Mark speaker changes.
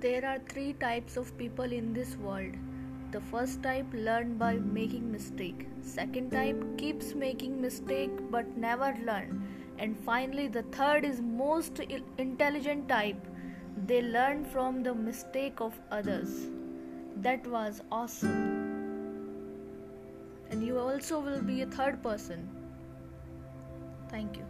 Speaker 1: there are three types of people in this world. The first type learn by making mistake. Second type keeps making mistake but never learn. And finally the third is most intelligent type. They learn from the mistake of others. That was awesome. And you also will be a third person. Thank you.